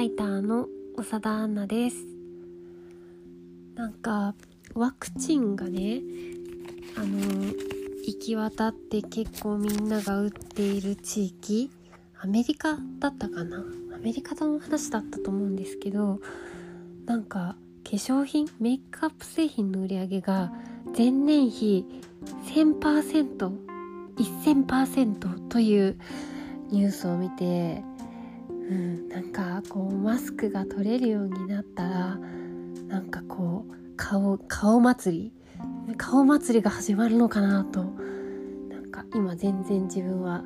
ライターの長田アンナです。なんかワクチンがねあの行き渡って結構みんなが打っている地域アメリカだったかな？アメリカの話だったと思うんですけどなんか化粧品メイクアップ製品の売り上げが前年比 1000%1000% というニュースを見て、うん、なんかこうマスクが取れるようになったらなんかこう顔顔祭り？顔祭りが始まるのかなと。なんか今全然自分は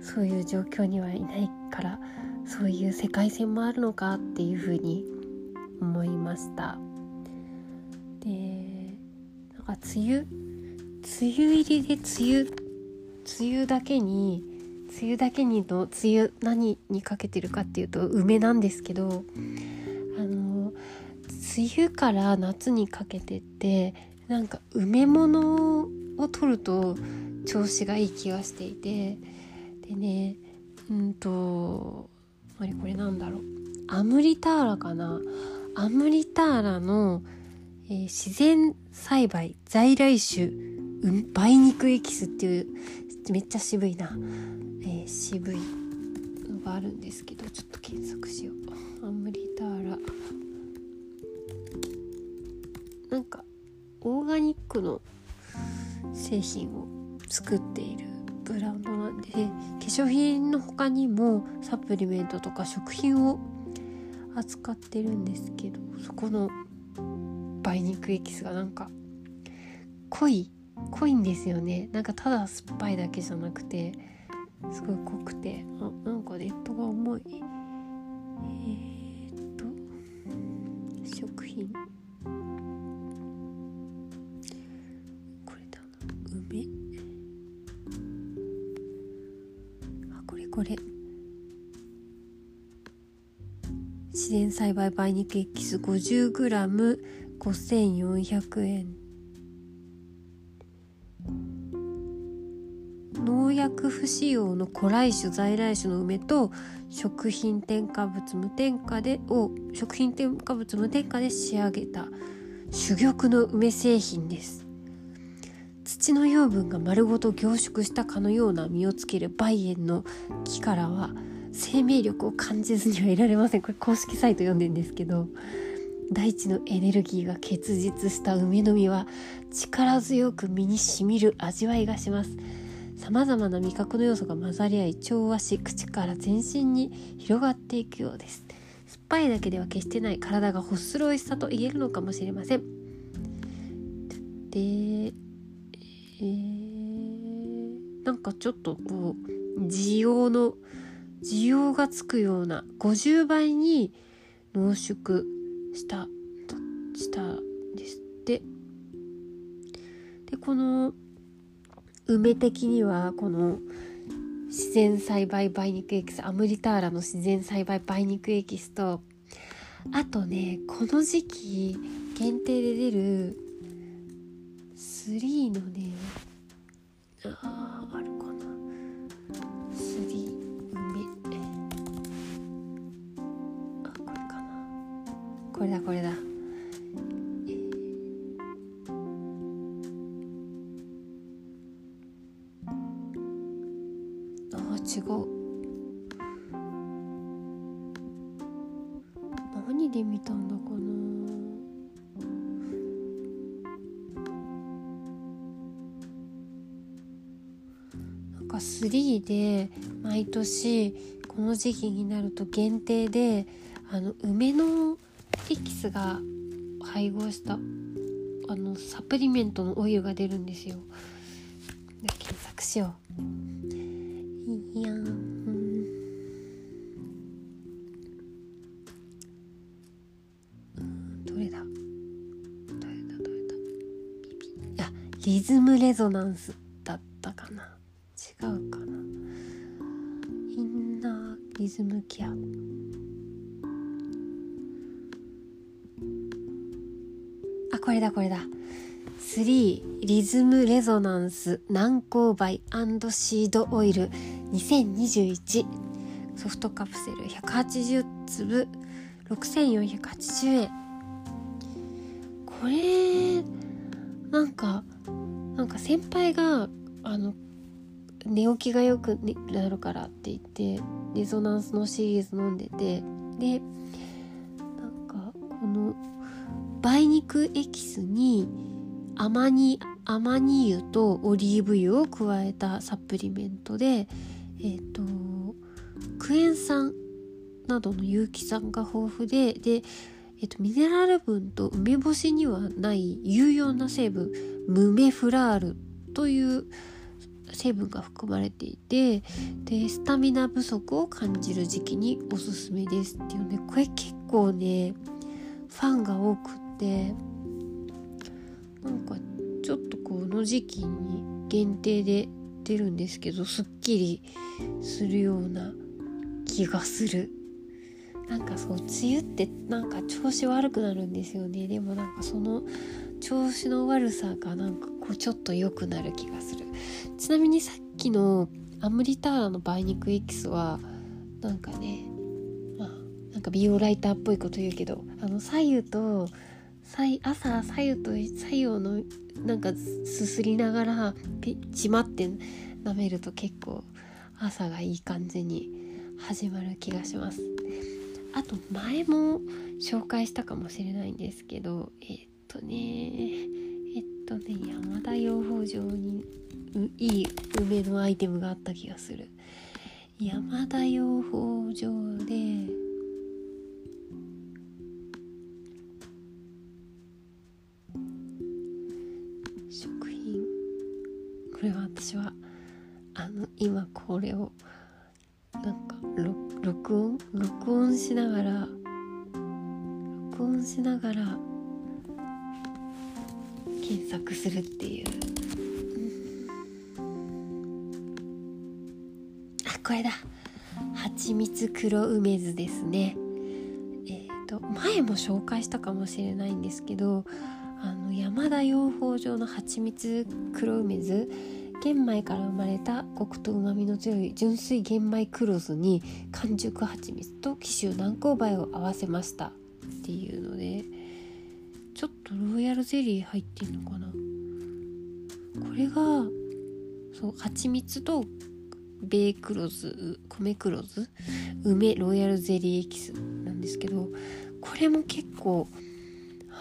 そういう状況にはいないからそういう世界線もあるのかっていうふうに思いました。でなんか梅雨梅雨入りで梅雨梅雨だけに梅雨だけにの梅雨何にかけてるかっていうと梅なんですけどあの梅雨から夏にかけてってなんか梅物を取ると調子がいい気がしていてでねうんとあれこれなんだろう。アムリターラかな。アムリターラの、えー、自然栽培在来種、梅肉エキスっていうめっちゃ渋いな、えー、渋いのがあるんですけどちょっと検索しよう。アムリターラ。なんかオーガニックの製品を作っているブランドなんで化粧品の他にもサプリメントとか食品を扱ってるんですけどそこの梅肉エキスがなんか濃い濃いんですよね。なんかただ酸っぱいだけじゃなくてすごい濃くてあなんかネットが重い。えー、っと食品。これだな。梅。あこれこれ。自然栽培梅肉エキス。50g5400 円。薬不使用の古来種在来種の梅と食品添加物無添加でを食品添加物無添加で仕上げた珠玉の梅製品です土の養分が丸ごと凝縮したかのような実をつける梅園の木からは生命力を感じずにはいられませんこれ公式サイト読んでんですけど大地のエネルギーが結実した梅の実は力強く身にしみる味わいがします様々な味覚の要素が混ざり合い調和し口から全身に広がっていくようです。酸っぱいだけでは決してない体が欲する美味しさと言えるのかもしれません。でえー、なんかちょっとこう需要の需要がつくような50倍に濃縮したしたです。ってでこの梅的にはこの自然栽培梅肉エキスアムリターラの自然栽培梅肉エキスとあとねこの時期限定で出る3のねあああるかな。3梅。あこれかな。これだこれだ、で見たんだかな。なんか3で毎年この時期になると限定であの梅のエキスが配合したあのサプリメントのオイルが出るんですよ。検索しよう。だったかな。違うかな。インナーリズムケア。あこれだこれだ。3リズムレゾナンス軟膏梅シードオイル2021ソフトカプセル180粒6480円これなんかか先輩があの寝起きがよくなるからって言ってレゾナンスのシリーズ飲んでてでなんかこの梅肉エキスにアマニアマニ油とオリーブ油を加えたサプリメントでえっ、ー、とクエン酸などの有機酸が豊富でで、えっと、ミネラル分と梅干しにはない有用な成分ムメフラールという成分が含まれていてでスタミナ不足を感じる時期におすすめですっていうねこれ結構ねファンが多くってなんかちょっとこの時期に限定で出るんですけどすっきりするような気がする。なんかそう梅雨ってなんか調子悪くなるんですよね。でもなんかその調子の悪さがなんかこうちょっと良くなる気がする。ちなみにさっきのアムリターラの梅肉エキスはなんかねまあなんか美容ライターっぽいこと言うけどあの左右と朝左右と左右のなんかすすりながらピちまって舐めると結構朝がいい感じに始まる気がします。あと前も紹介したかもしれないんですけどえ、っとねえっとね山田養蜂場にいい梅のアイテムがあった気がする。山田養蜂場で食品。これは私はあの今これをしながら録音しながら検索するっていう、うん、あこれだ。蜂蜜黒梅酢ですね。えっ、ー、と前も紹介したかもしれないんですけどあの山田養蜂場の蜂蜜黒梅酢玄米から生まれたコクと旨味の強い純粋玄米黒酢に完熟蜂蜜と紀州南高梅を合わせました。っていうのでちょっとロイヤルゼリー入ってんのかな？これがそう蜂蜜とベー黒酢米黒酢梅ロイヤルゼリーエキスなんですけどこれも結構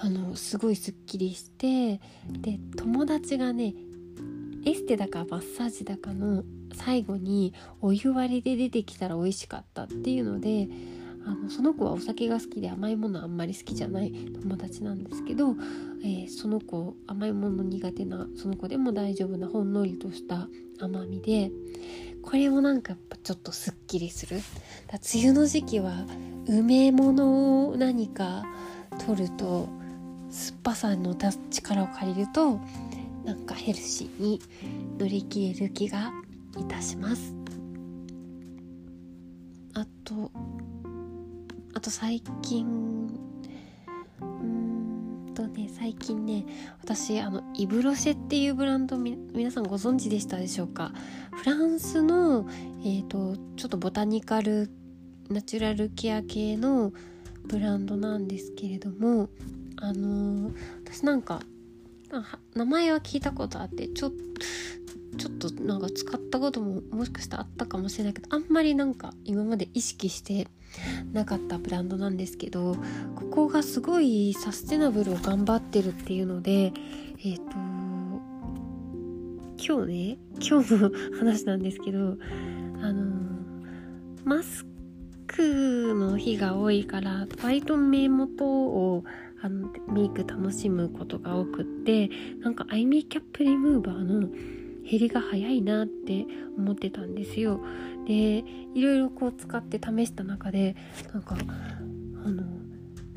あのすごいすっきりしてで友達がねエステだかマッサージだかの最後にお湯割りで出てきたら美味しかったっていうのであのその子はお酒が好きで甘いものあんまり好きじゃない友達なんですけど、えー、その子甘いもの苦手なその子でも大丈夫なほんのりとした甘みでこれもなんかやっぱちょっとすっきりする。だ梅雨の時期は梅物を何か取ると酸っぱさの力を借りるとなんかヘルシーに乗り切れる気がいたします。あとあと最近うんとね最近ね私あのイブロシェっていうブランド皆さんご存知でしたでしょうか？フランスのえっ、ー、とちょっとボタニカルナチュラルケア系のブランドなんですけれどもあのー、私なんか名前は聞いたことあってちょちょっとなんか使ったことももしかしたらあったかもしれないけどあんまりなんか今まで意識して なかったブランドなんですけどここがすごいサステナブルを頑張ってるっていうのでえっ、ー、と今日ね今日の話なんですけどあのマスクの日が多いから割と目元をあのメイク楽しむことが多くってなんかアイメイキャップリムーバーの減りが早いなって思ってたんですよ。でいろいろこう使って試した中でなんかあの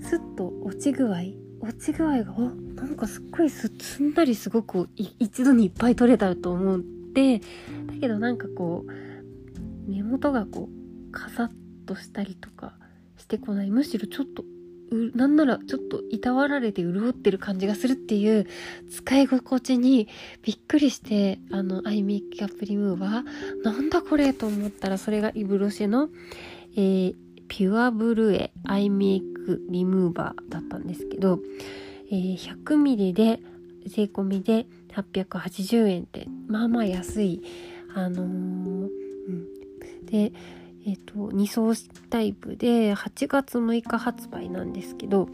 スッと落ち具合落ち具合がなんかすっごいすんなりすごく一度にいっぱい取れたと思ってだけどなんかこう目元がこうカサッとしたりとかしてこない。むしろちょっとなんならちょっといたわられて潤ってる感じがするっていう使い心地にびっくりしてあのアイメイキャップリムーバー。なんだこれと思ったらそれがイブロシェの、えー、ピュアブルエアイメイクリムーバーだったんですけど、えー、100ミリで税込みで880円ってまあまあ安い。あのー、うん、でえ、ー、と2層タイプで8月6日発売なんですけど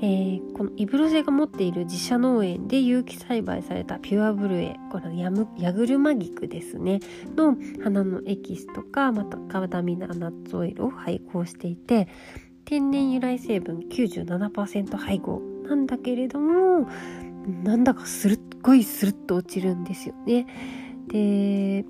えー、このイブロセが持っている自社農園で有機栽培されたピュアブルエこれヤムヤグルマギクですねの花のエキスとかまたカダミナナッツオイルを配合していて天然由来成分97%配合なんだけれどもなんだかすっごいスルッと落ちるんですよね。で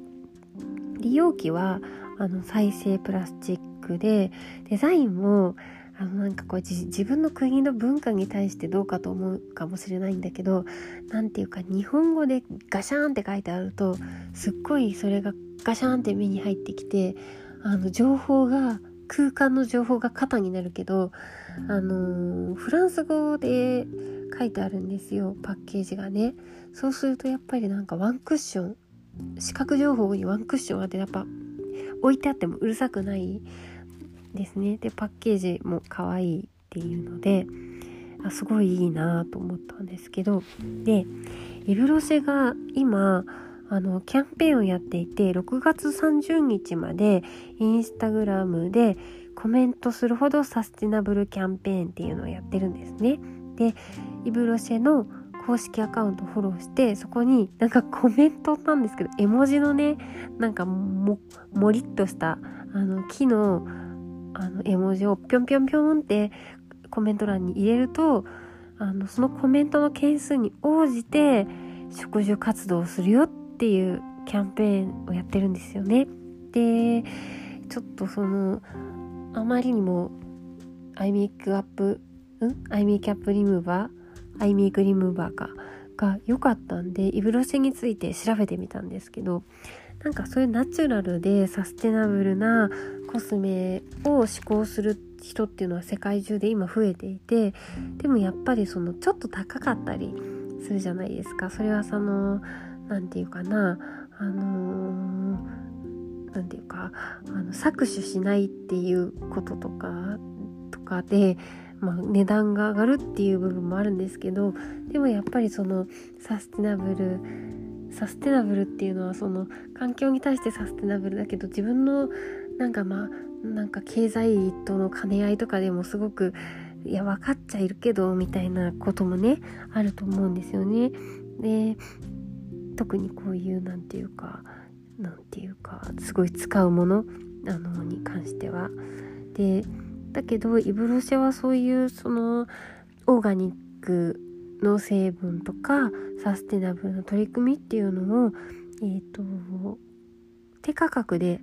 利用機はあの再生プラスチックでデザインもあのなんかこう自分の国の文化に対してどうかと思うかもしれないんだけど何て言うか日本語でガシャーンって書いてあるとすっごいそれがガシャーンって目に入ってきてあの情報が空間の情報が肩になるけどあのー、フランス語で書いてあるんですよパッケージがね。そうするとやっぱりなんかワンクッション視覚情報にワンクッションあってやっぱ置いてあってもうるさくないですねでパッケージも可愛いっていうのであすごいいいなと思ったんですけどでイブロセが今あのキャンペーンをやっていて6月30日までインスタグラムでコメントするほどサスティナブルキャンペーンっていうのをやってるんですね。でイブロシェの公式アカウントフォローしてそこになんかコメントなんですけど絵文字のねなんかももりっとしたあの木のあの絵文字をぴょんぴょんぴょんってコメント欄に入れるとあのそのコメントの件数に応じて植樹活動をするよっていうキャンペーンをやってるんですよね。でちょっとそのあまりにもアイメイクアップん？アイメイクアップリムーバーアイメイクリムーバーかが良かったんでイブロシについて調べてみたんですけどなんかそういうナチュラルでサステナブルなコスメを試行する人っていうのは世界中で今増えていてでもやっぱりそのちょっと高かったりするじゃないですか。それはその何て言うかなあの何て言うかあの搾取しないっていうこととかとかでまあ、値段が上がるっていう部分もあるんですけどでもやっぱりそのサステナブルサステナブルっていうのはその環境に対してサステナブルだけど自分のなんかまあなんか経済との兼ね合いとかでもすごくいや分かっちゃいるけどみたいなこともねあると思うんですよね。で特にこういう何て言うか何て言うかすごい使うものあのに関しては。でだけどイブロシェはそういうそのオーガニックの成分とかサステナブルな取り組みっていうのを、えーと、低価格で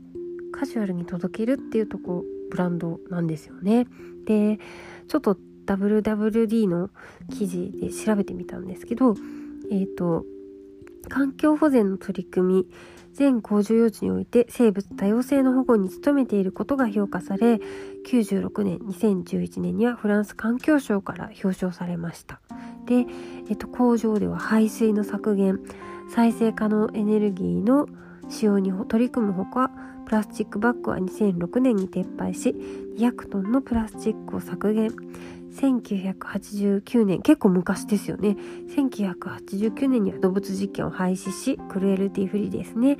カジュアルに届けるっていうとこブランドなんですよね。でちょっと WWD の記事で調べてみたんですけどえっ、ー、と環境保全の取り組み全工場用地において生物多様性の保護に努めていることが評価され96年2011年にはフランス環境省から表彰されました。で、えっと、工場では排水の削減再生可能エネルギーの使用に取り組むほかプラスチックバッグは2006年に撤廃し200トンのプラスチックを削減。1989年結構昔ですよね1989年には動物実験を廃止しクルエルティフリーですね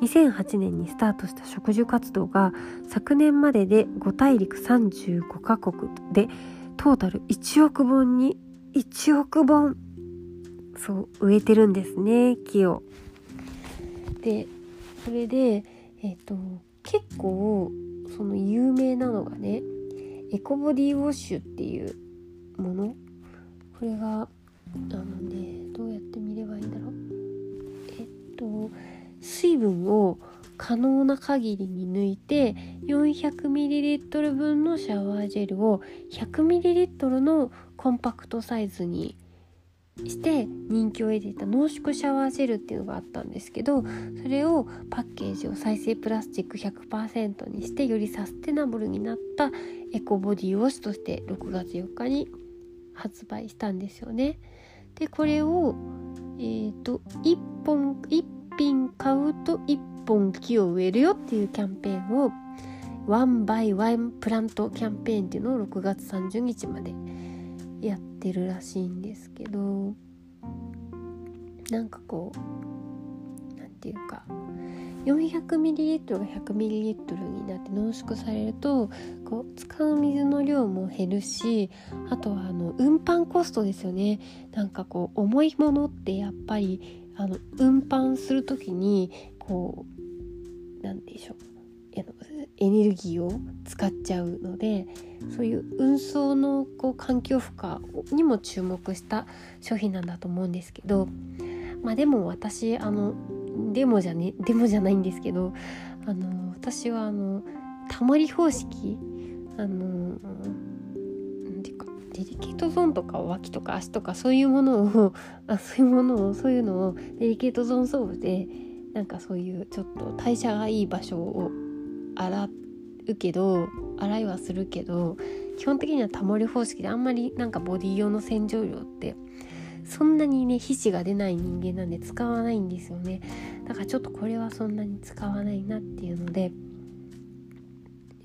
2008年にスタートした植樹活動が昨年までで5大陸35カ国でトータル1億本に1億本そう植えてるんですね木を。でそれでえっ、と結構その有名なのがねエコボディウォッシュっていうもの？これがあのねどうやって見ればいいんだろう？えっと水分を可能な限りに抜いて 400ml 分のシャワージェルを 100ml のコンパクトサイズにして人気を得ていた濃縮シャワージェルっていうのがあったんですけどそれをパッケージを再生プラスチック100%にしてよりサステナブルになったエコボディウォッシュとして6月4日に発売したんですよね。でこれを、えーと、1本1品買うと1本木を植えるよっていうキャンペーンをワンバイワンプラントキャンペーンっていうのを6月30日までやってるらしいんですけどなんかこう何て言うか 400ml が 100ml になって濃縮されるとこう使う水の量も減るしあとはあの運搬コストですよね。なんかこう重いものってやっぱりあの運搬する時にこう何でしょう。エネルギーを使っちゃうのでそういう運送のこう環境負荷にも注目した商品なんだと思うんですけどまあでも私あのデモじゃねデモじゃないんですけどあの私はあのたまり方式あのデリケートゾーンとか脇とか足とかそういうものを あそういうものをそういうのをデリケートゾーン装具でなんかそういうちょっと代謝がいい場所を洗うけど洗いはするけど基本的にはタモリ方式であんまりなんかボディ用の洗浄料ってそんなにね皮脂が出ない人間なんで使わないんですよね。だからちょっとこれはそんなに使わないなっていうので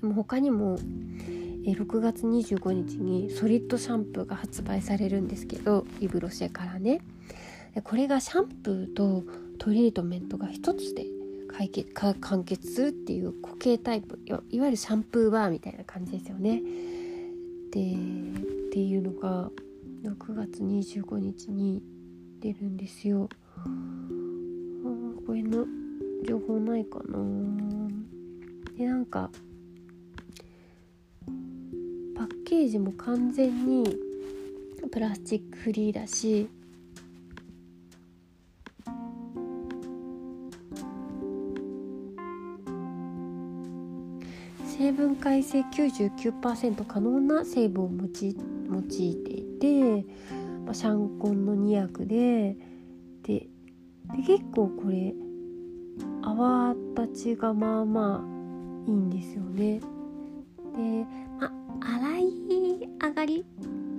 でも他にも6月25日にソリッドシャンプーが発売されるんですけどイブロシェからね。これがシャンプーとトリートメントが一つで解決か完結するっていう固形タイプいわゆるシャンプーバーみたいな感じですよね。でっていうのが6月25日に出るんですよ。これの情報ないかなでなんかパッケージも完全にプラスチックフリーだし成分改正99%可能な成分を用い用いていて、まあ、シャンコンの2薬ででで結構これ泡立ちがまあまあいいんですよね。で、まあ、洗い上がり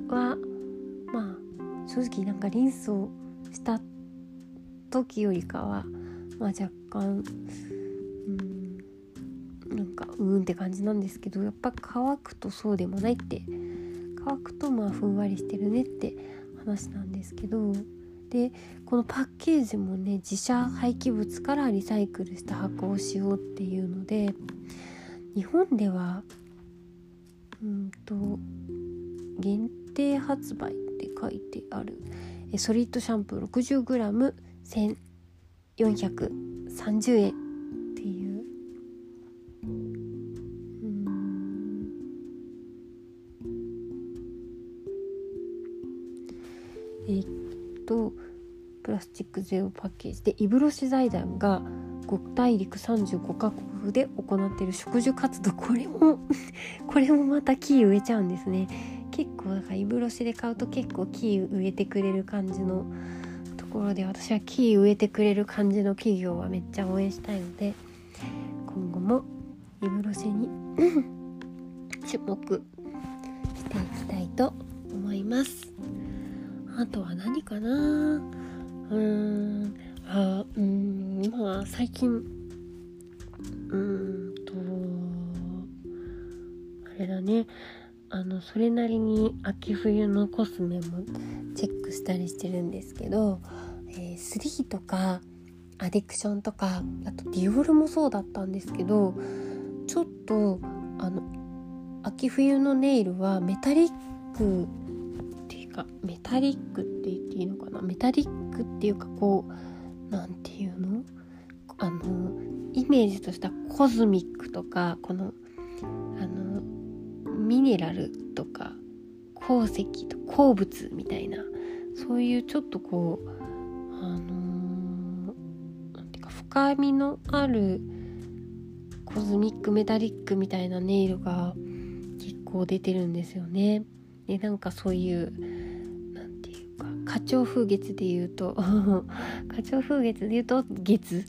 はまあ正直なんかリンスをした時よりかは、まあ、若干なんかうーんって感じなんですけどやっぱ乾くとそうでもないって乾くとまあふんわりしてるねって話なんですけどでこのパッケージもね自社廃棄物からリサイクルした箱をしようっていうので日本ではうんと限定発売って書いてあるソリッドシャンプー 60g1430 円スチックゼロパッケージでイブロシ財団が5大陸35カ国で行っている植樹活動。これも これもまた木植えちゃうんですね。結構だからイブロシで買うと結構木植えてくれる感じのところで私は木植えてくれる感じの企業はめっちゃ応援したいので今後もイブロシに 注目していきたいと思います。あとは何かな？うーん。あうん。まあ最近。うんとあれだね。あのそれなりに秋冬のコスメもチェックしたりしてるんですけど、えー、3とかアディクションとかあとディオールもそうだったんですけどちょっとあの秋冬のネイルはメタリックっていうかメタリックって言っていいのかな？メタリックっていうかこう何て言うの？あのイメージとしたコズミックとかこのあのミネラルとか鉱石と鉱物みたいなそういうちょっとこうあのなんていうか深みのあるコズミックメタリックみたいなネイルが結構出てるんですよね。でなんかそういう花鳥風月で言うと 花鳥風月で言うと月。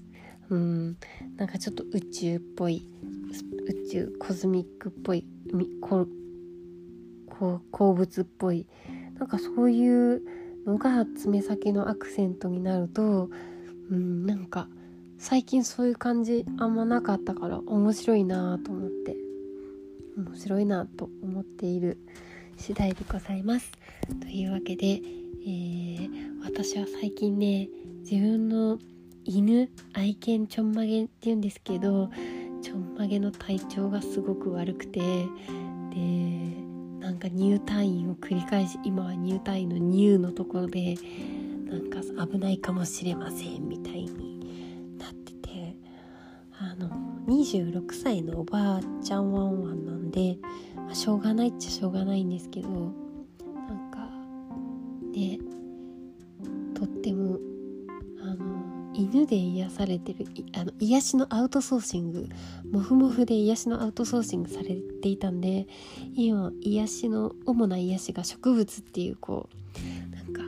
うん。なんかちょっと宇宙っぽい宇宙コズミックっぽいここ鉱物っぽい。なんかそういうのが爪先のアクセントになるとうんなんか最近そういう感じあんまなかったから面白いなと思って面白いなと思っている。次第でございます。というわけで、えー、私は最近ね自分の犬愛犬ちょんまげっていうんですけどちょんまげの体調がすごく悪くてでなんか入退院を繰り返し今は入退院の入のところでなんか危ないかもしれませんみたいになっててあの26歳のおばあちゃんワンワンなんで、まあ、しょうがないっちゃしょうがないんですけどなんかねとってもあの犬で癒されてるあの癒しのアウトソーシングモフモフで癒しのアウトソーシングされていたんで今癒しの主な癒しが植物っていうこうなんか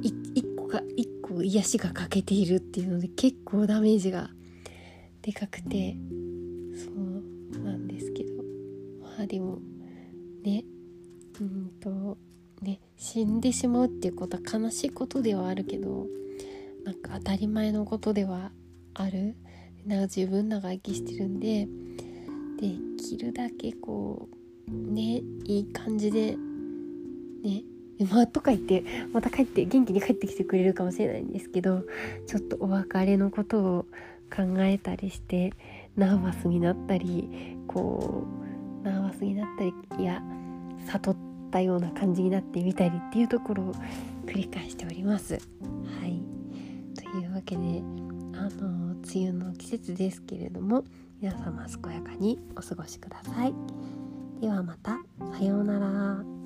1個が1個癒しが欠けているっていうので結構ダメージがでかくてでもね。うんとね死んでしまうっていうことは悲しいことではあるけどなんか当たり前のことではある。なんか自分長生きしてるんでできるだけこうねいい感じでねまあとか言ってまた帰って元気に帰ってきてくれるかもしれないんですけどちょっとお別れのことを考えたりしてナーバスになったりこうナーバスになったりいや悟ったような感じになってみたりっていうところを繰り返しております。はいというわけであの梅雨の季節ですけれども皆様健やかにお過ごしください。ではまたさようなら。